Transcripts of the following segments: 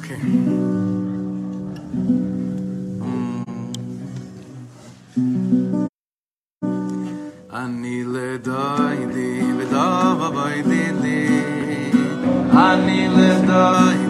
Okay. אני לדיידי ודבה ביידי לי אני לדיידי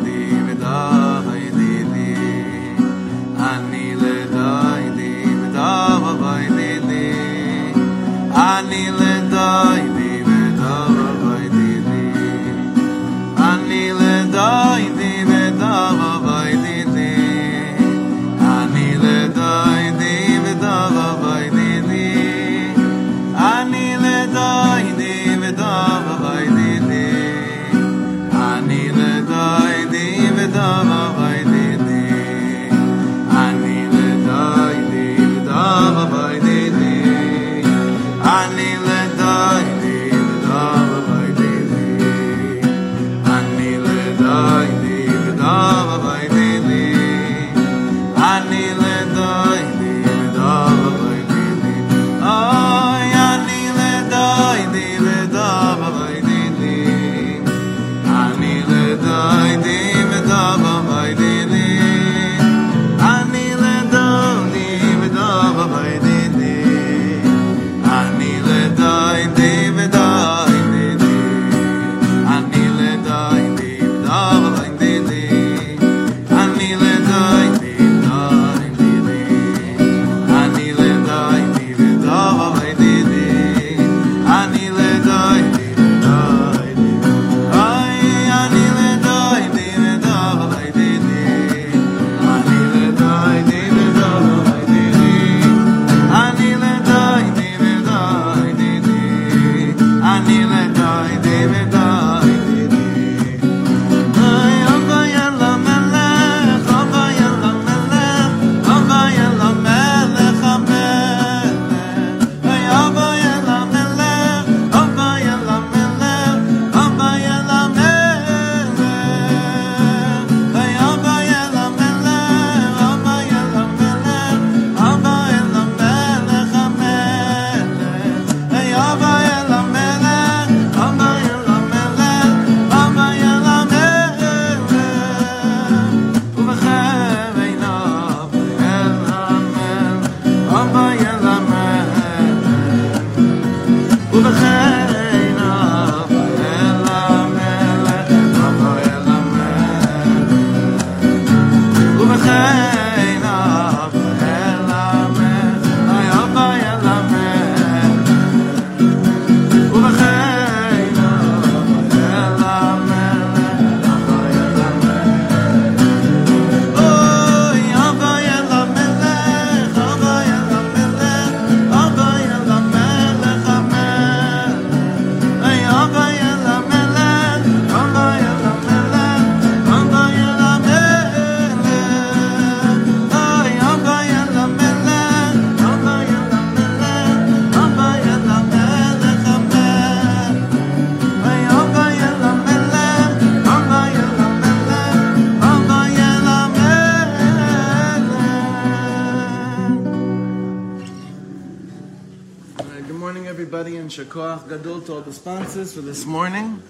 Shakoach Gadol to all the sponsors for this morning.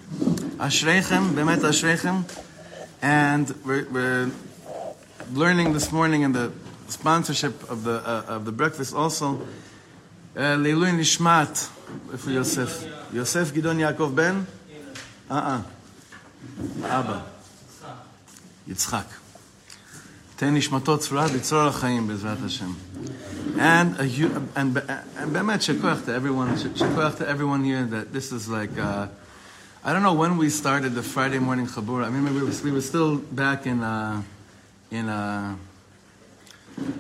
Ashreichem, Bemet Ashreichem. And we're, we're learning this morning in the sponsorship of the uh, of the breakfast also. Uh, Leilui Nishmat for Yosef. Yosef Gidon Yaakov Ben? Uh-uh. Abba. Yitzchak. תן נשמתו צרורה בצרור החיים בעזרת השם. And, a, hu- and, and באמת שכוח to everyone, שכוח to everyone here that this is like, uh, I don't know when we started the Friday morning Chabur. I mean, maybe we were, we were still back in, uh, in, uh,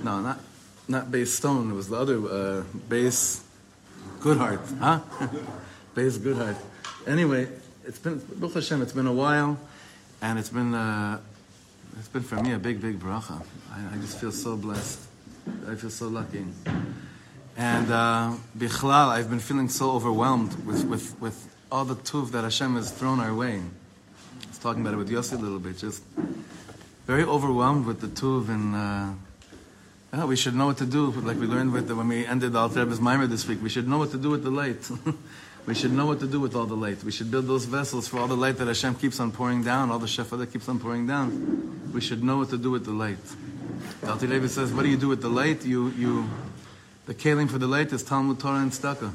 no, not, not Base Stone. It was the other, uh, Base Goodheart, huh? Base Goodheart. Anyway, it's been, Baruch Hashem, it's been a while, and it's been, uh, it's been for me a big, big bracha. I, I just feel so blessed. I feel so lucky. And uh, bichlal, I've been feeling so overwhelmed with, with, with all the tuv that Hashem has thrown our way. I was talking about it with Yossi a little bit, just very overwhelmed with the tuv and uh, yeah, we should know what to do. Like we learned with the, when we ended the Alter Rebbe's Mimer this week, we should know what to do with the light. We should know what to do with all the light. We should build those vessels for all the light that Hashem keeps on pouring down, all the shefa that keeps on pouring down. We should know what to do with the light. Alter Rebbe says, what do you do with the light? You, you, the kalim for the light is Talmud Torah and tzedakah.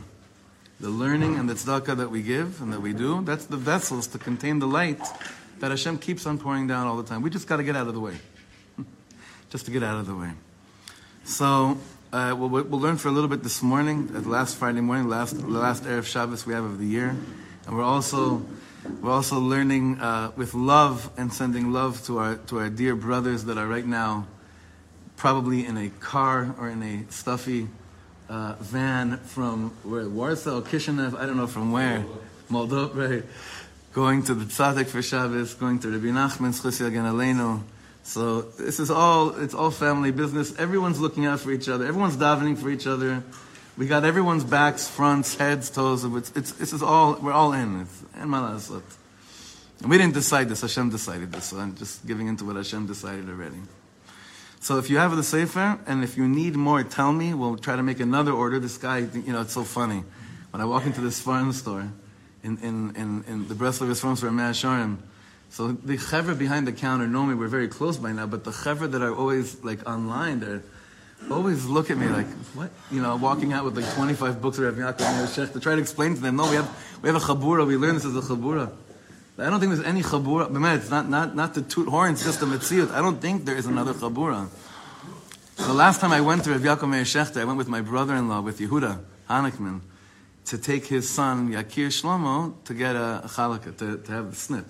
The learning and the tzedakah that we give and that we do, that's the vessels to contain the light that Hashem keeps on pouring down all the time. We just got to get out of the way. just to get out of the way. So, uh, we'll, we'll learn for a little bit this morning, at last Friday morning, last the last Erev Shabbos we have of the year, and we're also we're also learning uh, with love and sending love to our to our dear brothers that are right now, probably in a car or in a stuffy uh, van from where Warsaw, Kishinev, I don't know from where, Moldova, right? Going to the Tzaddik for Shabbos, going to Rabbi Nachman's Chusya Aleinu. So this is all, it's all family business. Everyone's looking out for each other. Everyone's davening for each other. We got everyone's backs, fronts, heads, toes. It's, it's, this is all, we're all in. It's, and we didn't decide this. Hashem decided this. So I'm just giving into what Hashem decided already. So if you have the Sefer, and if you need more, tell me. We'll try to make another order. This guy, you know, it's so funny. When I walk into this farm store, in, in, in, in the Breslov farm store in Mea Shearim, so the chevra behind the counter, normally we're very close by now, but the chevra that are always like online, they always look at me like, what? You know, walking out with like 25 books of Rav Yaakov Shech to try to explain to them, no, we have, we have a chabura, we learn this as a chabura. I don't think there's any chabura, but man, it's not, not, not the toot horns, just the mitzvot. I don't think there is another chabura. The last time I went to Rav Yaakov Meir I went with my brother-in-law, with Yehuda Hanekman, to take his son, Yakir Shlomo, to get a, a chalakah, to, to have the snip.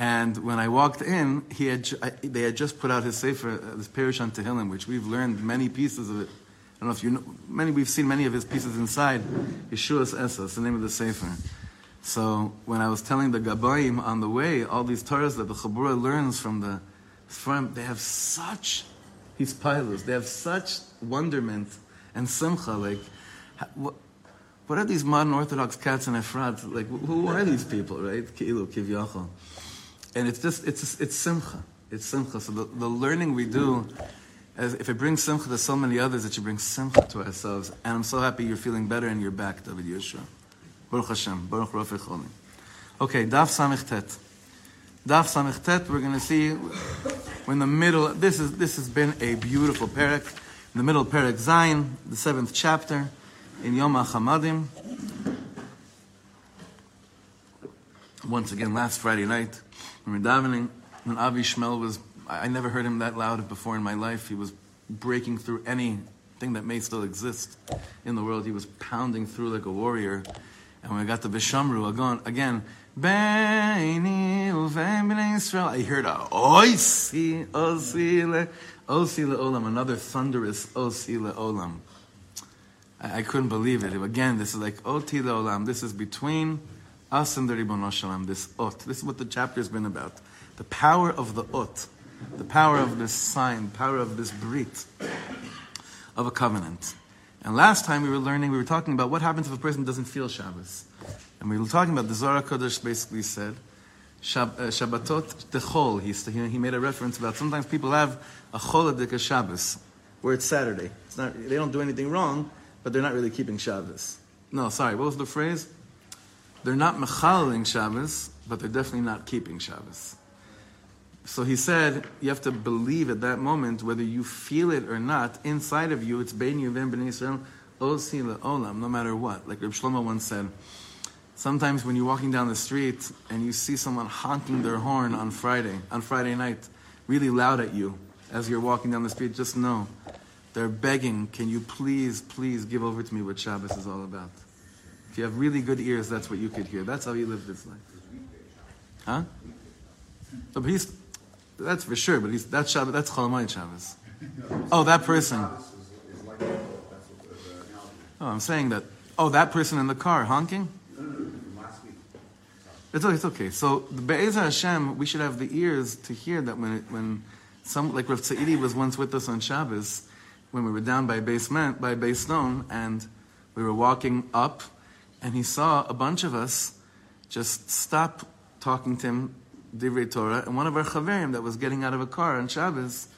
And when I walked in, he had, they had just put out his sefer, uh, this Perush on Tehillim, which we've learned many pieces of it. I don't know if you know, many, we've seen many of his pieces inside. Yeshua's Esas, the name of the sefer. So when I was telling the Gabayim on the way, all these Torahs that the Chabura learns from the from, they have such, these pilots, they have such wonderment and simcha, like, what, what are these modern Orthodox cats in Efrat? Like, who are these people, right? Ki'ilu, kivyachol. And it's just, it's, it's simcha. It's simcha. So the, the learning we do, as, if it brings simcha to so many others, it should bring simcha to ourselves. And I'm so happy you're feeling better and you're back, David Yeshua. Baruch Hashem. Baruch Rafi Cholim. Okay, Daf Samich Tet. Daf Samich Tet, we're going to see, we're in the middle, this, is, this has been a beautiful parak. In the middle Parak Zayin, the seventh chapter, in Yom HaChamadim. Once again, last Friday night, were davening, and Avi Shmel was, I never heard him that loud before in my life. He was breaking through anything that may still exist in the world. He was pounding through like a warrior. And when we got to Bishamru, again, again I heard a oisi, osi le, osi le olam, another thunderous osi le olam. I, I couldn't believe it. Again, this is like oti le olam. This is between us and the Ribbon Shalom, this ot. This is what the chapter has been about. The power of the ot, the power of this sign, power of this brit, of a covenant. And last time we were learning, we were talking about what happens if a person doesn't feel Shabbos. And we were talking about the Zohar Kodesh basically said, uh, Shabbatot techol. He, he made a reference about sometimes people have a choladik of Shabbos, where it's Saturday. It's not, they don't do anything wrong, but they're not really keeping Shabbos. No, sorry, what was the phrase? They're not mechalaling Shabbos, but they're definitely not keeping Shabbos. So he said, you have to believe at that moment, whether you feel it or not, inside of you, it's Bein Yuvim Ben Yisrael, Osi Olam, no matter what. Like Reb Shlomo once said, sometimes when you're walking down the street and you see someone honking their horn on Friday, on Friday night, really loud at you as you're walking down the street, just know they're begging, can you please, please give over to me what Shabbos is all about. You have really good ears, that's what you could hear. That's how he lived his life. Huh? but he's that's for sure, but he's, that's Shabbat, that's Cholamayit Shabbos. Oh, that person. Oh, I'm saying that. Oh, that person in the car honking? It's okay. It's okay. So the Be'ezer Hashem, we should have the ears to hear that when it, when some like Rav Tza'idi was once with us on Shabbos when we were down by basement by base stone and we were walking up and he saw a bunch of us just stop talking to him Divrei Torah, and one of our chaverim that was getting out of a car on Shabbos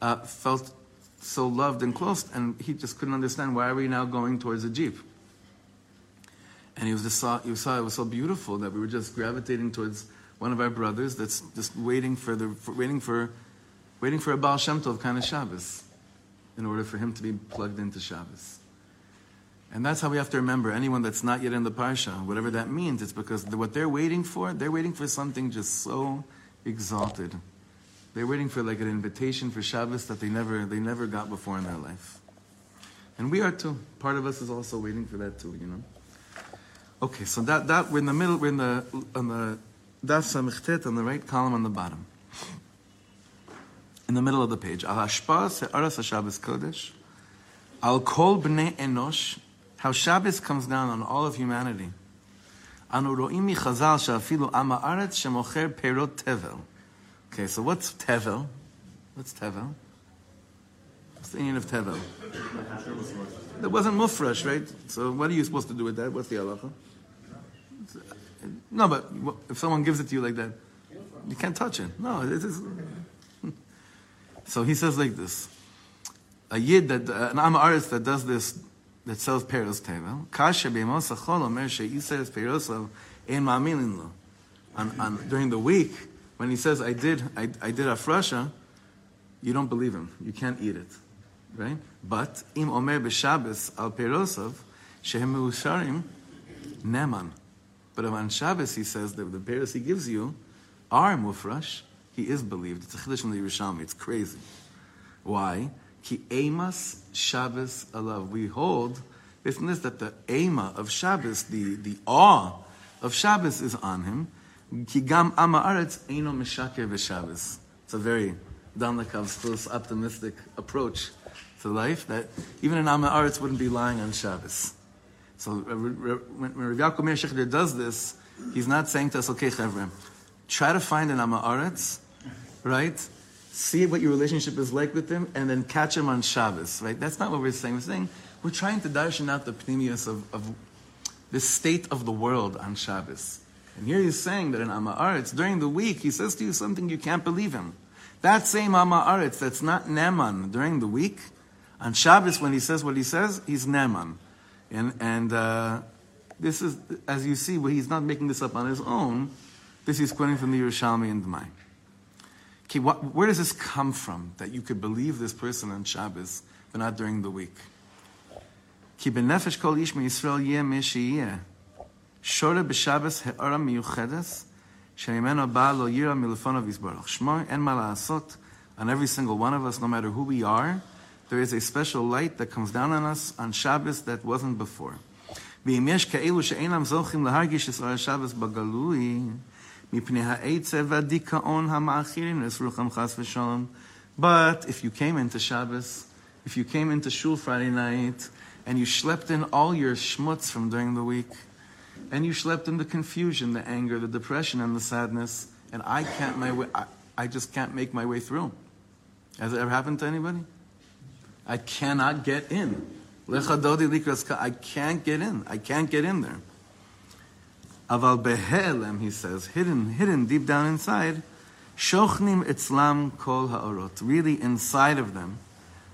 uh, felt so loved and close, and he just couldn't understand why are we now going towards a jeep. And he was just saw, you saw it was so beautiful that we were just gravitating towards one of our brothers that's just waiting for the for, waiting for waiting for a Baal Shem Tov kind of Shabbos in order for him to be plugged into Shabbos. And that's how we have to remember anyone that's not yet in the Parsha, whatever that means, it's because what they're waiting for, they're waiting for something just so exalted. They're waiting for like an invitation for Shabbos that they never, they never got before in their life. And we are too. Part of us is also waiting for that too, you know. Okay, so that, that we're in the middle, we're in the on the Daf on the right column on the bottom. In the middle of the page. Al Hashpa Se'aras Shabbos Kodesh. Al Kol Bnei Enosh how Shabbos comes down on all of humanity. Anu shemocher tevel. Okay, so what's tevel? What's tevel? What's the meaning of tevel? That wasn't mufresh, right? So what are you supposed to do with that? What's the halacha? No, but if someone gives it to you like that, you can't touch it. No, it is. So he says like this: a yid that an am that does this that sells peros tevel. Kasha b'emos achol omer she'iser perosav ein ma'aminin lo. On, during the week, when he says, I did, I, I did afrasha, you don't believe him. You can't eat it. Right? But, im omer b'Shabbos al perosav, shehem meusharim, neman. But on Shabbos, he says that the peros he gives you are mufrash. He is believed. It's a chiddush from the Yerushalmi. It's crazy. Why? Ki emas Shabbos alav. We hold, isn't this that the ema of Shabbos, the, the awe of Shabbos is on him. Ki gam ama aretz eino mishaker v'Shabbos. It's a very Danlakov's optimistic approach to life that even an Amma Aretz wouldn't be lying on Shabbos. So uh, when Rav Yaakov Meir does this, he's not saying to us, okay, Chevron, try to find an Amma Aretz, right? See what your relationship is like with him, and then catch him on Shabbos, right? That's not what we're saying. We're saying we're trying to darshan out the pnimius of, of the state of the world on Shabbos. And here he's saying that in Amma during the week, he says to you something you can't believe him. That same Amma that's not Neman during the week, on Shabbos when he says what he says, he's Neman. And, and uh, this is, as you see, he's not making this up on his own. This he's quoting from the Yerushalmi and Demai Okay, what, where does this come from that you could believe this person on Shabbos, but not during the week? Ki benefesh kol ish Yisrael yeh me sheyeh. Shora b'Shabbos he'ara miyuchedes, she'imeno ba lo yira milefonav yisbarach. Shmo en ma la'asot on every single one of us, no matter who we are, there is a special light that comes down on us on Shabbos that wasn't before. ואם יש כאלו שאינם זוכים להרגיש את Shabbos בגלוי, but if you came into Shabbos, if you came into Shul Friday night, and you schlepped in all your schmutz from during the week, and you schlepped in the confusion, the anger, the depression, and the sadness, and I can't my way, I, I just can't make my way through. Has it ever happened to anybody? I cannot get in. I can't get in. I can't get in there. Aval behelem, he says, hidden, hidden deep down inside, shochnim etzlam kol ha'orot. Really inside of them,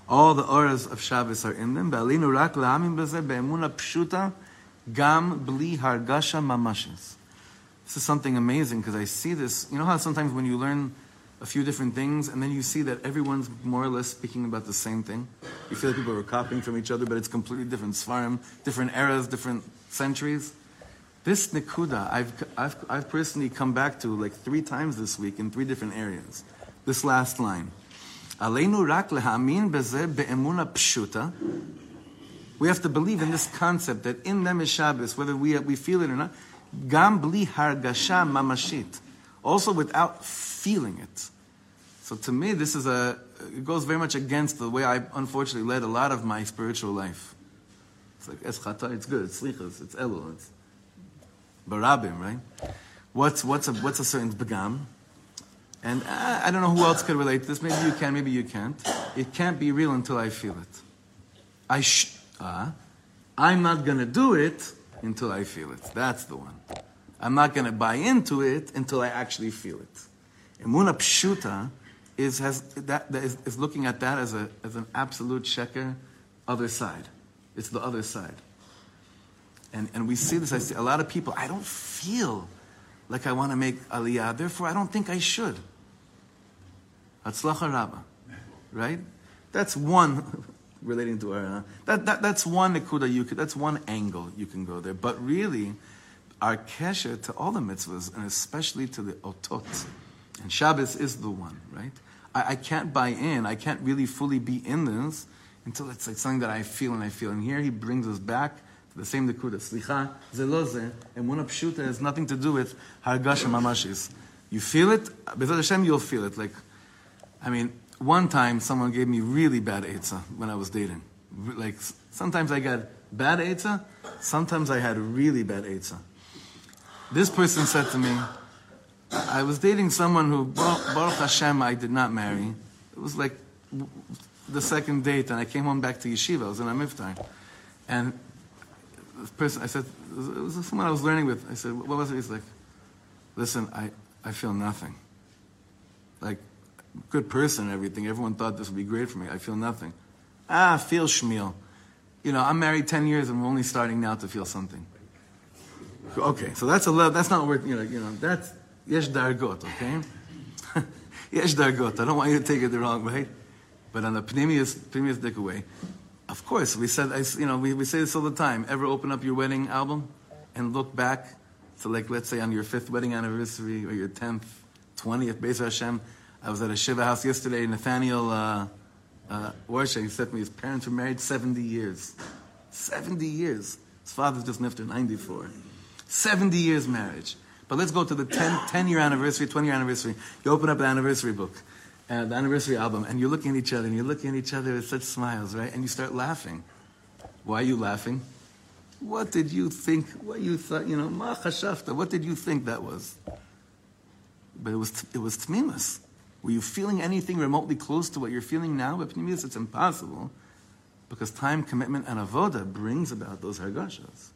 all the auras of Shabbos are in them. Be'alinu rak la'amim b'zeh be'emuna pshuta gam bli hargasha mamashis. This is something amazing because I see this. You know how sometimes when you learn a few different things and then you see that everyone's more or less speaking about the same thing. You feel like people are copying from each other, but it's completely different svarim, different eras, different centuries. This Nikuda, I've, I've, I've personally come back to like three times this week in three different areas. This last line. Aleinu be'emuna pshuta. We have to believe in this concept that in them is Shabbos, whether we, we feel it or not. Gam bli hargasha mamashit. Also without feeling it. So to me, this is a, it goes very much against the way I unfortunately led a lot of my spiritual life. It's like, eschata, it's good, it's slichas, it's elu, it's barabim, right? What's, what's, a, what's a certain begam? And I, I don't know who else could relate to this. Maybe you can, maybe you can't. It can't be real until I feel it. I sh- uh, I'm not going to do it until I feel it. That's the one. I'm not going to buy into it until I actually feel it. Emuna pshuta is, has, that, that is, is looking at that as, a, as an absolute sheker other side. It's the other side. And, and we see this, I see a lot of people, I don't feel like I want to make aliyah, therefore I don't think I should. Hatzlacha Rabbah, right? That's one relating to our, uh, that, that, that's one nekuda you could, that's one angle you can go there. But really, our kesher to all the mitzvahs, and especially to the otot, and Shabbos is the one, right? I, I can't buy in, I can't really fully be in this until it's like something that I feel and I feel. And here he brings us back the same nekuda. Slicha, zeloze, and one pshuta has nothing to do with hargasha mamashis. You feel it, B'ezrat Hashem, you'll feel it. Like, I mean, one time someone gave me really bad eitzah when I was dating. Like, sometimes I got bad eitzah, sometimes I had really bad eitzah. This person said to me, I was dating someone who, Baruch Hashem, I did not marry. It was like the second date, and I came home back to yeshiva. I was in a miftar. And this person, I said, it was someone I was learning with. I said, what was it? He's like, listen, I, I feel nothing. Like, good person everything. Everyone thought this would be great for me. I feel nothing. Ah, feel shmiel. You know, I'm married 10 years and we're only starting now to feel something. Okay, so that's a level, that's not worth, you know, you know, that's, yesh dargot, okay? yesh dargot. I don't want you to take it the wrong way. But on the pneumius, pneumius way, of course, we said, you know, we, we say this all the time. Ever open up your wedding album and look back to, like, let's say on your fifth wedding anniversary or your 10th, 20th, Bezer Hashem. I was at a Shiva house yesterday. Nathaniel uh, uh, he said to me, his parents were married 70 years. 70 years. His father's just after 94. 70 years marriage. But let's go to the 10, 10 year anniversary, 20 year anniversary. You open up the anniversary book, uh, the anniversary album, and you're looking at each other, and you're looking at each other with such smiles, right? And you start laughing. Why are you laughing? What did you think? What you thought? You know, ma chashafta. What did you think that was? But it was it was tmimus. Were you feeling anything remotely close to what you're feeling now? But pnimis, it's impossible, because time, commitment, and avoda brings about those hargashas.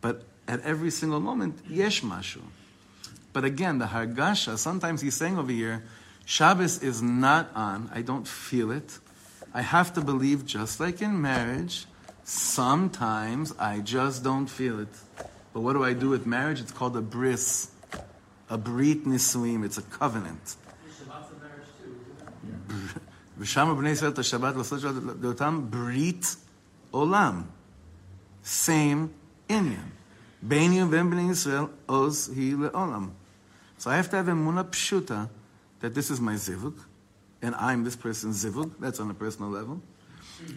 But at every single moment, yesh mashu. But again, the hargasha, sometimes he's saying over here, Shabbos is not on, I don't feel it. I have to believe, just like in marriage, sometimes I just don't feel it. But what do I do with marriage? It's called a bris, a brit nisuim, it's a covenant. ושם בני ישראל את השבת לעשות לאותם ברית עולם. Same Indian. Beinu and Bnei Yisrael oz hi le'olam. So I have to have emuna pshuta that this is my zivug, and I'm this person's zivug. That's on a personal level.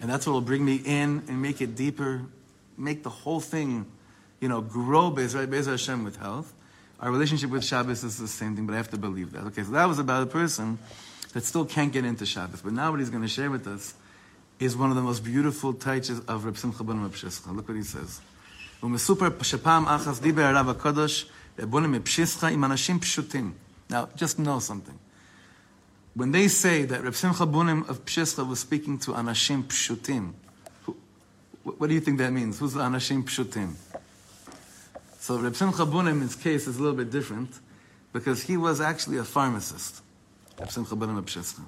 And that's what will bring me in and make it deeper, make the whole thing, you know, grow Bez, right? Bez Hashem with health. Our relationship with Shabbos is the same thing, but I have to believe that. Okay, so that was about a person that still can't get into Shabbos. But now what he's going to share with us is one of the most beautiful touches of Reb Simcha ben Reb Look what he says. ומסופר שפעם אחת דיבר הרב הקדוש רבוני מפשיסחה עם אנשים פשוטים. Now, just know something. When they say that Reb Simcha Bunim of Pshischa was speaking to Anashim Pshutim, what do you think that means? Who's Anashim Pshutim? So Reb Simcha Bunim's case is a little bit different because he was actually a pharmacist. Reb Simcha Bunim of Pshischa.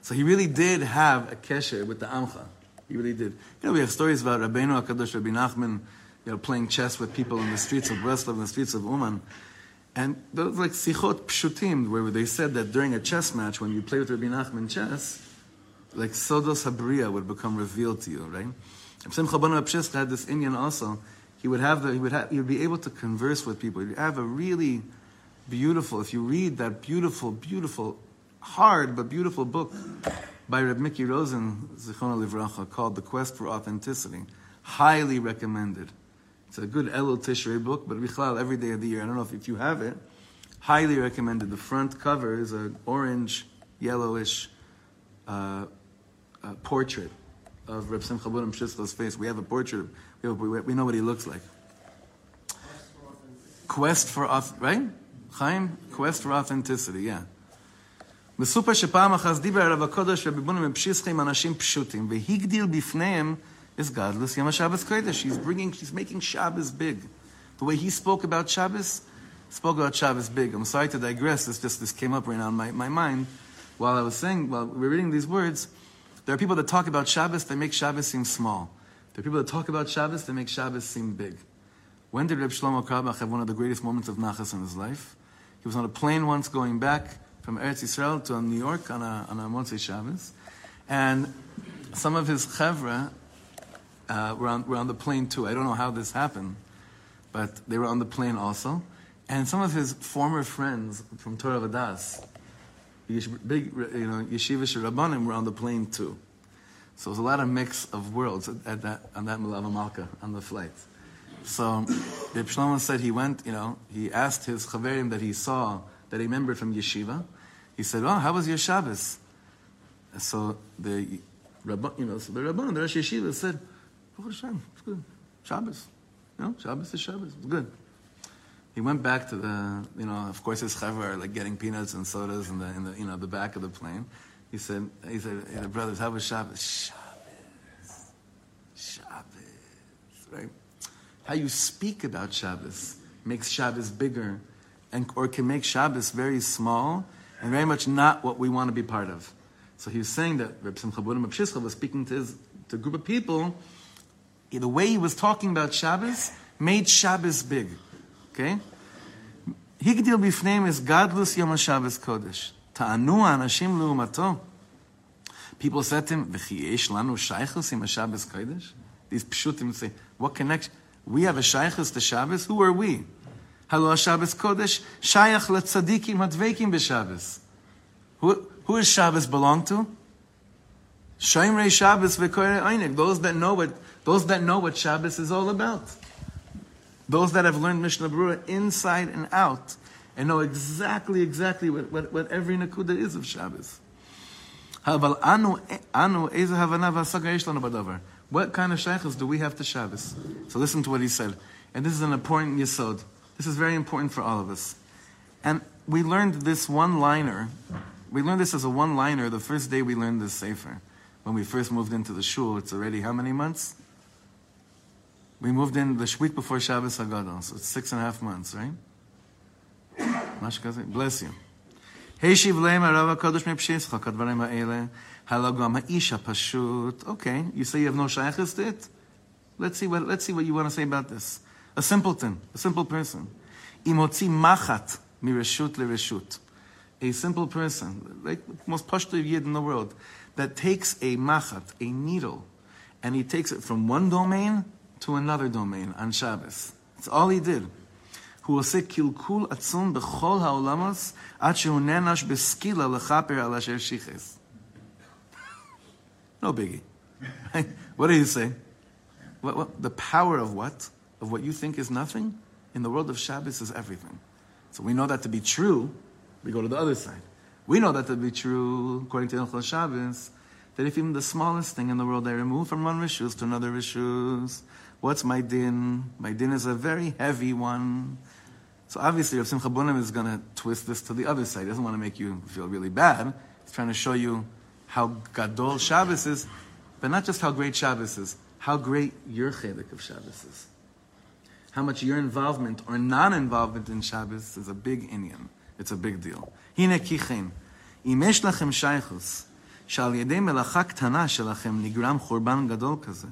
So he really did have a kesher with the Amcha. He really did. You know, we have stories about Rabbeinu HaKadosh, Rabbi Nachman, you know, playing chess with people in the streets of Breslov and the streets of Uman. And those like sichot pshutim, where they said that during a chess match, when you play with Rabbi Nachman chess, like Sodos Habriya would become revealed to you, right? Simcha ben Pshisk had this Indian also. He would have the, he would have, he would be able to converse with people. He'd have a really beautiful, if you read that beautiful, beautiful, hard but beautiful book by Reb Mickey Rosen, Zichron Livracha, called The Quest for Authenticity. Highly recommended. It's a good Elul Tishrei book, but Bichlal, every day of the year. I don't know if, if you have it. Highly recommended. The front cover is an orange, yellowish uh, uh portrait of Reb Simcha Bunim Shistlo's face. We have a portrait. We, have, we, we know what he looks like. Quest for authenticity, right? Chaim? Quest for authenticity, yeah. מסופר שפעם אחת דיבר הרב הקודש רבי בונם בפשיסחים אנשים פשוטים והגדיל בפניהם is godless Yom Shabbos Kodesh. She's bringing, she's making Shabbos big. The way he spoke about Shabbos, spoke about Shabbos big. I'm sorry to digress. This just this came up right now in my, my mind while I was saying, while we are reading these words. There are people that talk about Shabbos, they make Shabbos seem small. There are people that talk about Shabbos, they make Shabbos seem big. When did Reb Shlomo Carlebach have one of the greatest moments of nachas in his life? He was on a plane once going back from Eretz Yisrael to New York on a, on a Motzei Shabbos. And some of his chevra uh, were, on, were on the plane too. I don't know how this happened, but they were on the plane also. And some of his former friends from Torah Vadas, big you know, Yeshiva Rabbanim were on the plane too. So it was a lot of mix of worlds at that, on that Mulava Malka, on the flight. So Reb Shlomo said he went, you know, he asked his chaverim that he saw, that he remembered from yeshiva. He said, oh, how was your Shabbos? So the Rabban, you know, so the Rabban, the Rosh Yeshiva said, Baruch Hashem, it's good. Shabbos. You know, Shabbos is Shabbos. It's good. He went back to the, you know, of course his chaver are like getting peanuts and sodas in the, in the, you know, the back of the plane. He said, he said, hey, brothers, how was Shabbos? Shabbos. Shabbos. Right? How you speak about Shabbos makes Shabbos bigger and, or can make Shabbos very small and very much not what we want to be part of. So he was saying that Reb Simcha Shischa was speaking to, his, to a group of people. The way he was talking about Shabbos made Shabbos big. Okay? Higdil bifneim is Gadlus Yom HaShabbos Kodesh. Ta'anu anashim lu'umato. People said to him, V'chi yesh lanu shaychus im HaShabbos Kodesh? These pshutim say, what connection? We have a shaychus to Shabbos? Who are we? Hello, Shabbos Kodesh, shayach letzadikim hadvekim b'Shabbos. Who, who does Shabbos belong to? Shoimrei Shabbos v'koyre einig. Those that know what, those that know what Shabbos is all about. Those that have learned Mishnah Berurah inside and out and know exactly, exactly what, what, what every nakuda is of Shabbos. What kind of shaykhs do we have to Shabbos? So listen to what he said. And this is an important yisod. This is very important for all of us. And we learned this one-liner. We learned this as a one-liner the first day we learned this sefer. When we first moved into the shul, it's already how many months? We moved in the week before Shabbos Hagadol, so it's six and a half months, right? Bless you. השיב להם הרב הקדוש מפשיסך כדברים האלה, הלא גם האיש הפשוט. Okay, you say you have no shaykhis to it? Let's see what, let's see what you want to say about this. A simpleton, a simple person. אם הוציא מחט מרשות לרשות. A simple person, like the most pashto yid in the world, that takes a machat, a needle, and he takes it from one domain to another domain on Shabbos. That's all he did. הוא עושה קלקול עצום בכל העולמות עד שהוא נענש בסקילה לכפר על אשר שיחס. No biggie. what do you say? What, what, the power of what? Of what you think is nothing? In the world of Shabbos is everything. So we know that to be true, we go to the other side. We know that to be true, according to Hilchot Shabbos, that if even the smallest thing in the world I remove from one rishus to another rishus, What's my din? My din is a very heavy one. So obviously, Rav Simcha Bunim is going to twist this to the other side. He doesn't want to make you feel really bad. He's trying to show you how gadol Shabbos is, but not just how great Shabbos is, how great your chelik of Shabbos is. How much your involvement or non-involvement in Shabbos is a big inyan. It's a big deal. הנה כיכן, אם יש לכם שייכוס, שעל ידי מלאכה קטנה שלכם נגרם חורבן גדול כזה,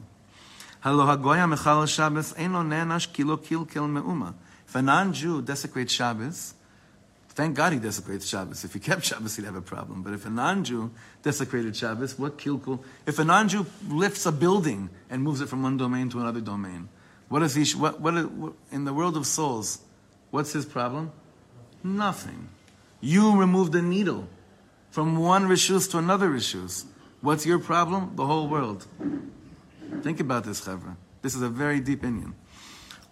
if a non-Jew desecrates Shabbos, thank God he desecrates Shabbos. If he kept Shabbos, he'd have a problem. But if a non-Jew desecrated Shabbos, what kilkul? If a non-Jew lifts a building and moves it from one domain to another domain, what is he? What, what, what in the world of souls? What's his problem? Nothing. You removed a needle from one rishus to another rishus. What's your problem? The whole world. Think about this, חבר'ה. This is a very deep Indian.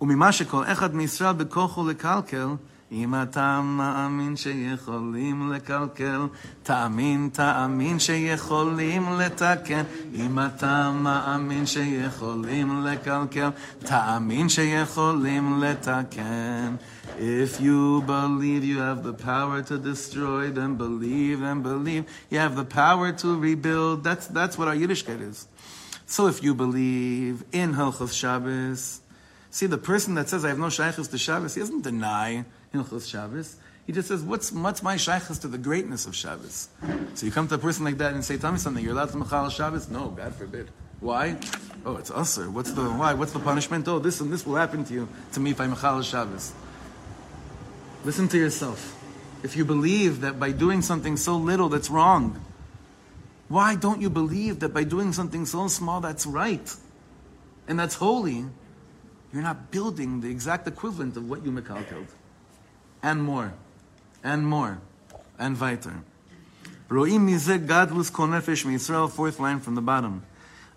וממה שכל אחד מישראל בכוחו לקלקל, אם אתה מאמין שיכולים לקלקל, תאמין, תאמין שיכולים לתקן. אם אתה מאמין שיכולים לקלקל, תאמין שיכולים לתקן. If you believe you have the power to destroy, then believe and believe. You have the power to rebuild. That's, that's what our Yiddishkeit is. So if you believe in Hilchos Shabbos, see the person that says I have no shaykhs to Shabbos, he doesn't deny Hilchos Shabbos. He just says, what's, what's my shaykhs to the greatness of Shabbos? So you come to a person like that and say, tell me something, you're allowed to Machal Shabbos? No, God forbid. Why? Oh, it's usher. What's the why? What's the punishment? Oh, this and this will happen to you to me if I'm Mechal Shabbos. Listen to yourself. If you believe that by doing something so little that's wrong, why don't you believe that by doing something so small that's right and that's holy, you're not building the exact equivalent of what you mekalkeld? And more, and more, and weiter. Ro'im mizeh gadlus kol nefesh miYisrael, fourth line from the bottom.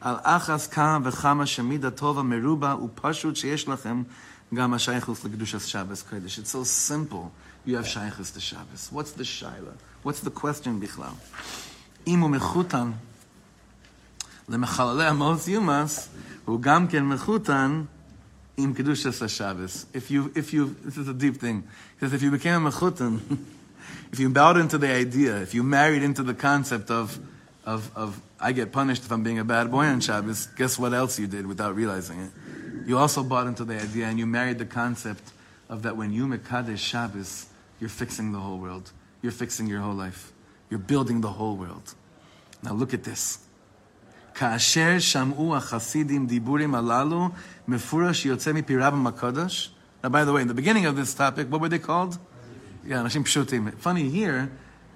Al achas ka v'chama shemida tova meruba upashut sheyesh lachem gam ha'shaychus l'kedushas Shabbos kodesh. It's so simple. You have shaychus to Shabbos. What's the shaila? What's the question bichlal? אם הוא מחותן למחללי המות יומס, הוא גם כן מחותן עם קדושת השבס. If you, if you, this is a deep thing, because if you became a mechutan, if you bowed into the idea, if you married into the concept of, of, of I get punished if I'm being a bad boy on Shabbos, guess what else you did without realizing it? You also bought into the idea and you married the concept of that when you Mekadesh Shabbos, you're fixing the whole world. You're fixing your whole life. You're building the whole world. Now look at this. כאשר שמעו החסידים דיבורים הללו, מפורש יוצא מפי רבם הקודש. Now, by the way, in the beginning of this topic, what were they called? Yeah, אנשים פשוטים. Funny here,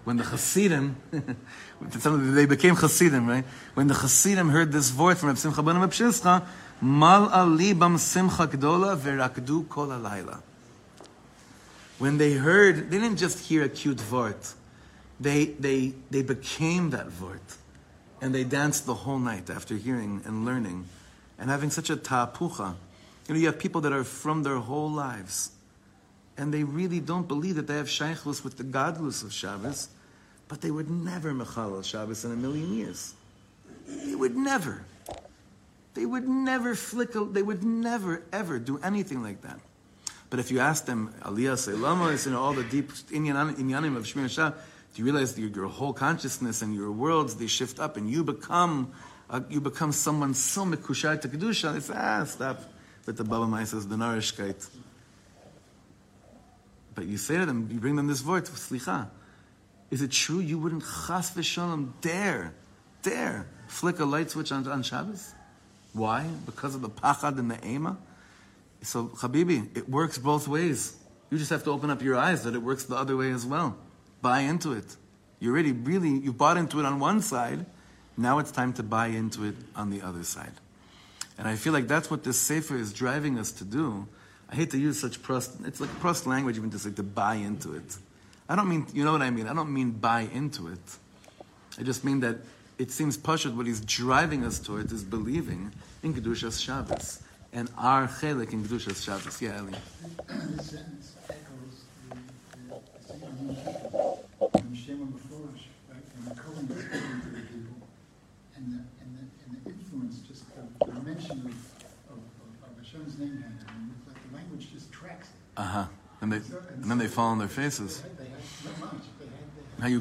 when the Hasidim, they became Hasidim, right? When the Hasidim heard this voice from Reb Simcha ben Reb Shischa, Mal'a libam simcha gdola verakdu kol alayla. When they heard, they didn't just hear a cute vort they, they, they became that vort. And they danced the whole night after hearing and learning and having such a ta'apucha. You know, you have people that are from their whole lives and they really don't believe that they have shaykhus with the godless of Shabbos, but they would never mechal Shabbos in a million years. They would never. They would never flick, a, they would never, ever do anything like that. But if you ask them, Aliyah Seilama, you know, all the deep inyanim of Shmir Shabbos, do you realize that your, whole consciousness and your worlds they shift up, and you become uh, you become someone so mekushar to kedusha? It's ah stop with the Baba the narishkeit. But you say to them, you bring them this word, slicha. Is it true you wouldn't chas v'shalom dare, dare flick a light switch on, on Shabbos? Why? Because of the pachad and the ema? So, Habibi, it works both ways. You just have to open up your eyes that it works the other way as well buy into it. You already really, you bought into it on one side. Now it's time to buy into it on the other side. And I feel like that's what this Sefer is driving us to do. I hate to use such prost, it's like prost language even to say to buy into it. I don't mean, you know what I mean? I don't mean buy into it. I just mean that it seems Pashut, what he's driving us towards is believing in Kedushas Shabbos and our chelik in Kedushas Shabbos. Yeah, Eli. Right? And the Kohen is speaking to the people, and the, and the, and the influence, just the, the mention of, of, of, of Hashem's name, and like the language just tracks it. Uh huh. And they and then they fall on their faces. They had, they had much, they had, they had,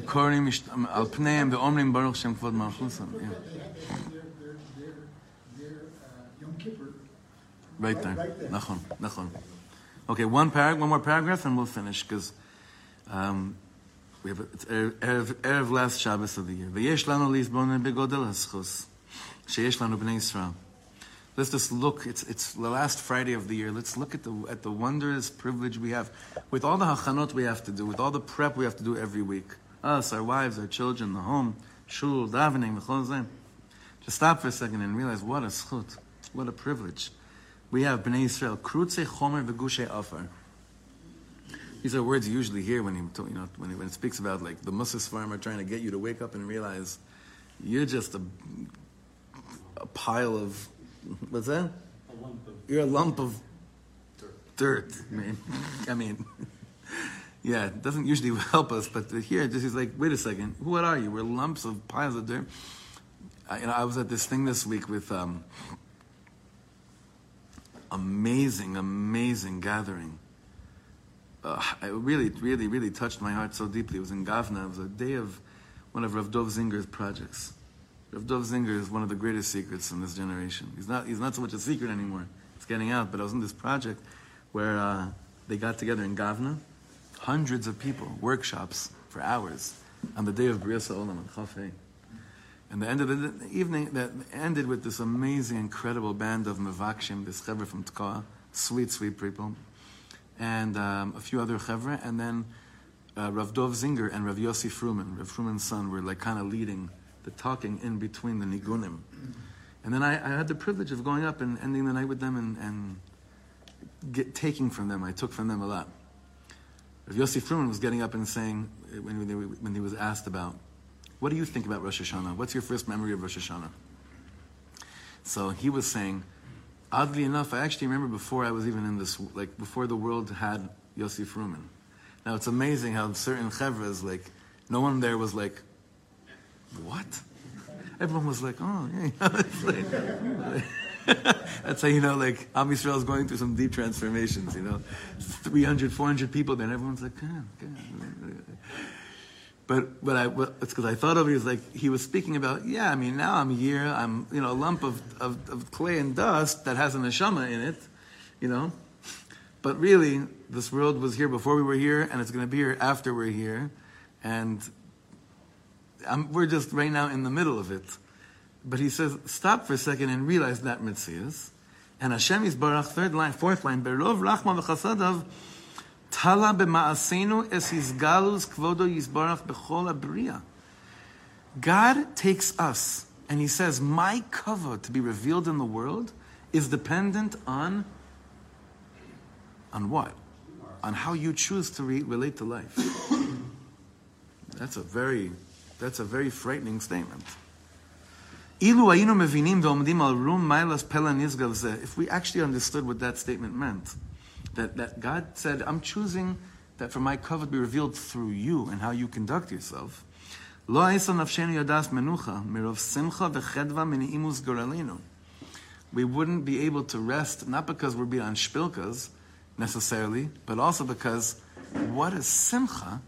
Right there. Right there. Nachon, nachon. Okay, one parag, one more paragraph, and we'll finish because um, we have erev, erev last Shabbos of the year. Lanu lizbonen begodel haschus sheyesh lanu bnei Yisrael. Let's just look. It's it's the last Friday of the year. Let's look at the at the wondrous privilege we have with all the hachanot we have to do, with all the prep we have to do every week. Us, our wives, our children, the home, shul, davening, v'chol. Just stop for a second and realize what a schut, what a privilege. We have Bnei Israel, krutze chomer v'gushe afar. These are words you usually hear when he, you know, when, he, when it speaks about like the Musas farmer trying to get you to wake up and realize you're just a, a pile of, what's that? A lump. You're a lump of dirt. I mean, I mean, yeah, it doesn't usually help us, but here, just he's like, wait a second, what are you? We're lumps of piles of dirt. I, you know, I was at this thing this week with um, amazing, amazing gathering. Uh, it really, really, really touched my heart so deeply. It was in Gavna. It was a day of one of Rav Dov Zinger's projects. Rav Dov Zinger is one of the greatest secrets in this generation. He's not, he's not so much a secret anymore. It's getting out. But I was in this project where uh, they got together in Gavna, hundreds of people, workshops for hours on the day of Bria Olam and Chafei. And the end of the evening that ended with this amazing, incredible band of Mavakshim, this chevra from Tkoa, sweet, sweet people, and um, a few other chevra, and then uh, Rav Dov Zinger and Rav Yossi Froman, Rav Froman's son, were like kind of leading the talking in between the nigunim. And then I, I, had the privilege of going up and ending the night with them and, and get, taking from them. I took from them a lot. Rav Yossi Froman was getting up and saying, when, when he was asked about what do you think about Rosh Hashanah? What's your first memory of Rosh Hashanah? So he was saying, oddly enough, I actually remember before I was even in this, like before the world had Yossi Froman. Now it's amazing how certain chevras, like, no one there was like, what? Everyone was like, oh, yeah. like, that's how you know, like, Am Yisrael is going through some deep transformations, you know. 300, 400 people there, and everyone's like, God, God. But what I it's because I thought of it as like he was speaking about. Yeah, I mean now I'm here. I'm you know a lump of, of, of clay and dust that has a neshama in it, you know. But really, this world was here before we were here, and it's going to be here after we're here, and I'm, we're just right now in the middle of it. But he says, stop for a second and realize that mitzvah. And Hashem is Baruch, third line, fourth line, Berov Rachma v'chasadav, Tala b'ma'asenu es galus kvodo yizbarach b'chol abriya. God takes us and he says, my cover to be revealed in the world is dependent on on what? On how you choose to re- relate to life. that's a very that's a very frightening statement. If we actually understood what that statement meant, that, that God said, I'm choosing that for my cover to be revealed through you and how you conduct yourself. We wouldn't be able to rest, not because we're beyond shpilkas necessarily, but also because what is simcha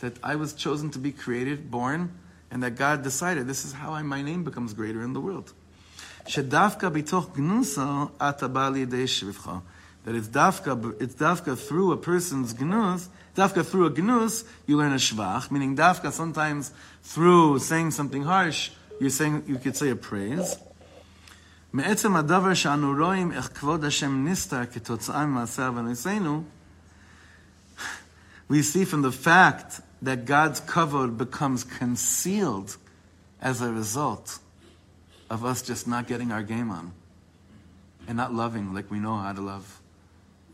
that I was chosen to be created, born, and that God decided this is how I, my name becomes greater in the world that it's dafka, it's dafka through a person's gnus, dafka through a gnus, you learn a shvach, meaning dafka sometimes through saying something harsh, you're saying, you could say a praise. מעצם הדבר שאנו רואים איך כבוד השם נסתר כתוצאה ממעשה עוונותינו, we see from the fact that God's cover becomes concealed as a result of us just not getting our game on and not loving like we know how to love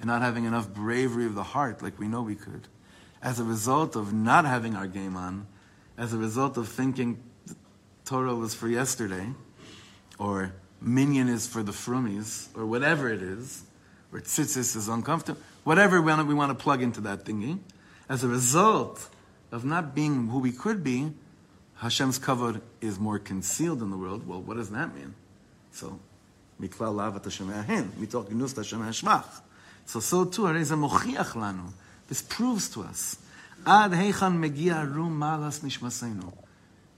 and not having enough bravery of the heart like we know we could. As a result of not having our game on, as a result of thinking Torah was for yesterday, or minyan is for the frumies, or whatever it is, or tzitzis is uncomfortable, whatever we want, to, plug into that thingy, as a result of not being who we could be, Hashem's kavod is more concealed in the world. Well, what does that mean? So, miklal lavat Hashem mitoch gnus Hashem hashmach. So, so too, Areza mochiach lanu. This proves to us. Ad heichan megia rum malas nishmasenu.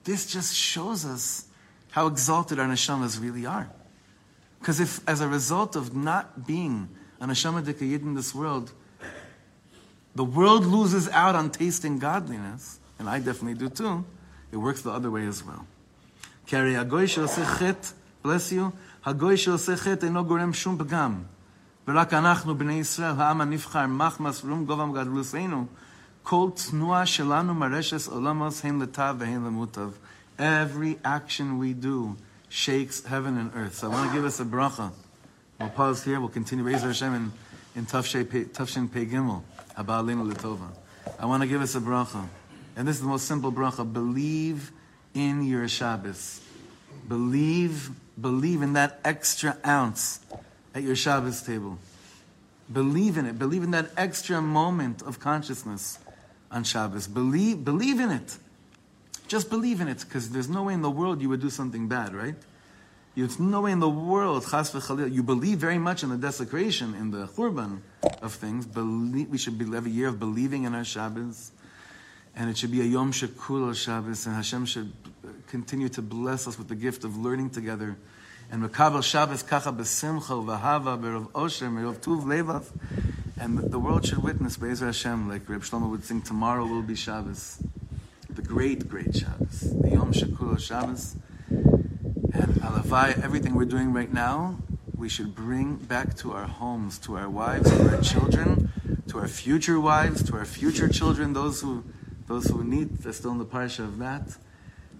This just shows us how exalted our neshamas really are. Because if, as a result of not being a neshama dekayid in this world, the world loses out on tasting godliness, and I definitely do too, it works the other way as well. Bless you, hagoy she'oseh chet eno gorem shum pagam. ורק אנחנו, בני ישראל, העם הנבחר, מחמס רום גובם גדלוסנו, כל תנועה שלנו מרשס עולמוס הן לטב והן למוטב. Every action we do shakes heaven and earth. So I want to give us a bracha. We'll pause here. We'll continue Be'ezer Hashem in, in Tafshin Pei Gimel, Haba Aleinu L'Tova. I want to give us a bracha. And this is the most simple bracha. Believe in your Shabbos. Believe, believe in that extra ounce at your Shabbos table. Believe in it. Believe in that extra moment of consciousness on Shabbos. Believe, believe in it. Just believe in it, because there's no way in the world you would do something bad, right? There's no way in the world, chas v'chalil, you believe very much in the desecration, in the churban of things. Believe, we should be, have a year of believing in our Shabbos, and it should be a Yom Shekul Shabbos, and Hashem should continue to bless us with the gift of learning together and Shabbos kacha osher tuv levav. And the world should witness Be'ezer Hashem, like Reb Shlomo would sing, tomorrow will be Shabbos. The great, great Shabbos. The Yom Shekula Shabbos. And Alavai, everything we're doing right now, we should bring back to our homes, to our wives, to our children, to our future wives, to our future children, those who, those who need, they're still in the parsha of that,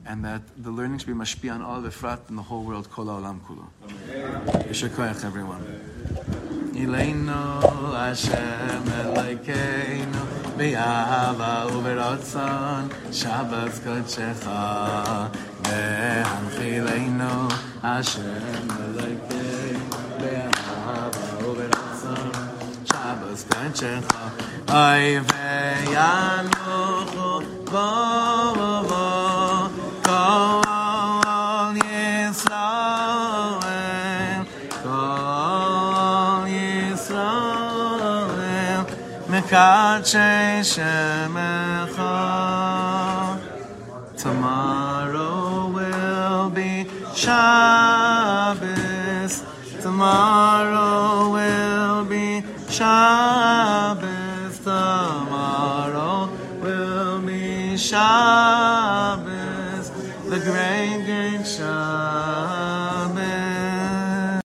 and that the learning should be mashpi on all the frat in the whole world, kol olam kulo. Yeshakayach, everyone. Ileinu Hashem Elokeinu B'yava u'b'rotzon Shabbos kodshecha Ve'anchileinu Hashem Elokeinu B'yava u'b'rotzon Shabbos kodshecha Oy ve'yanuchu bo Mekadshei Shemecha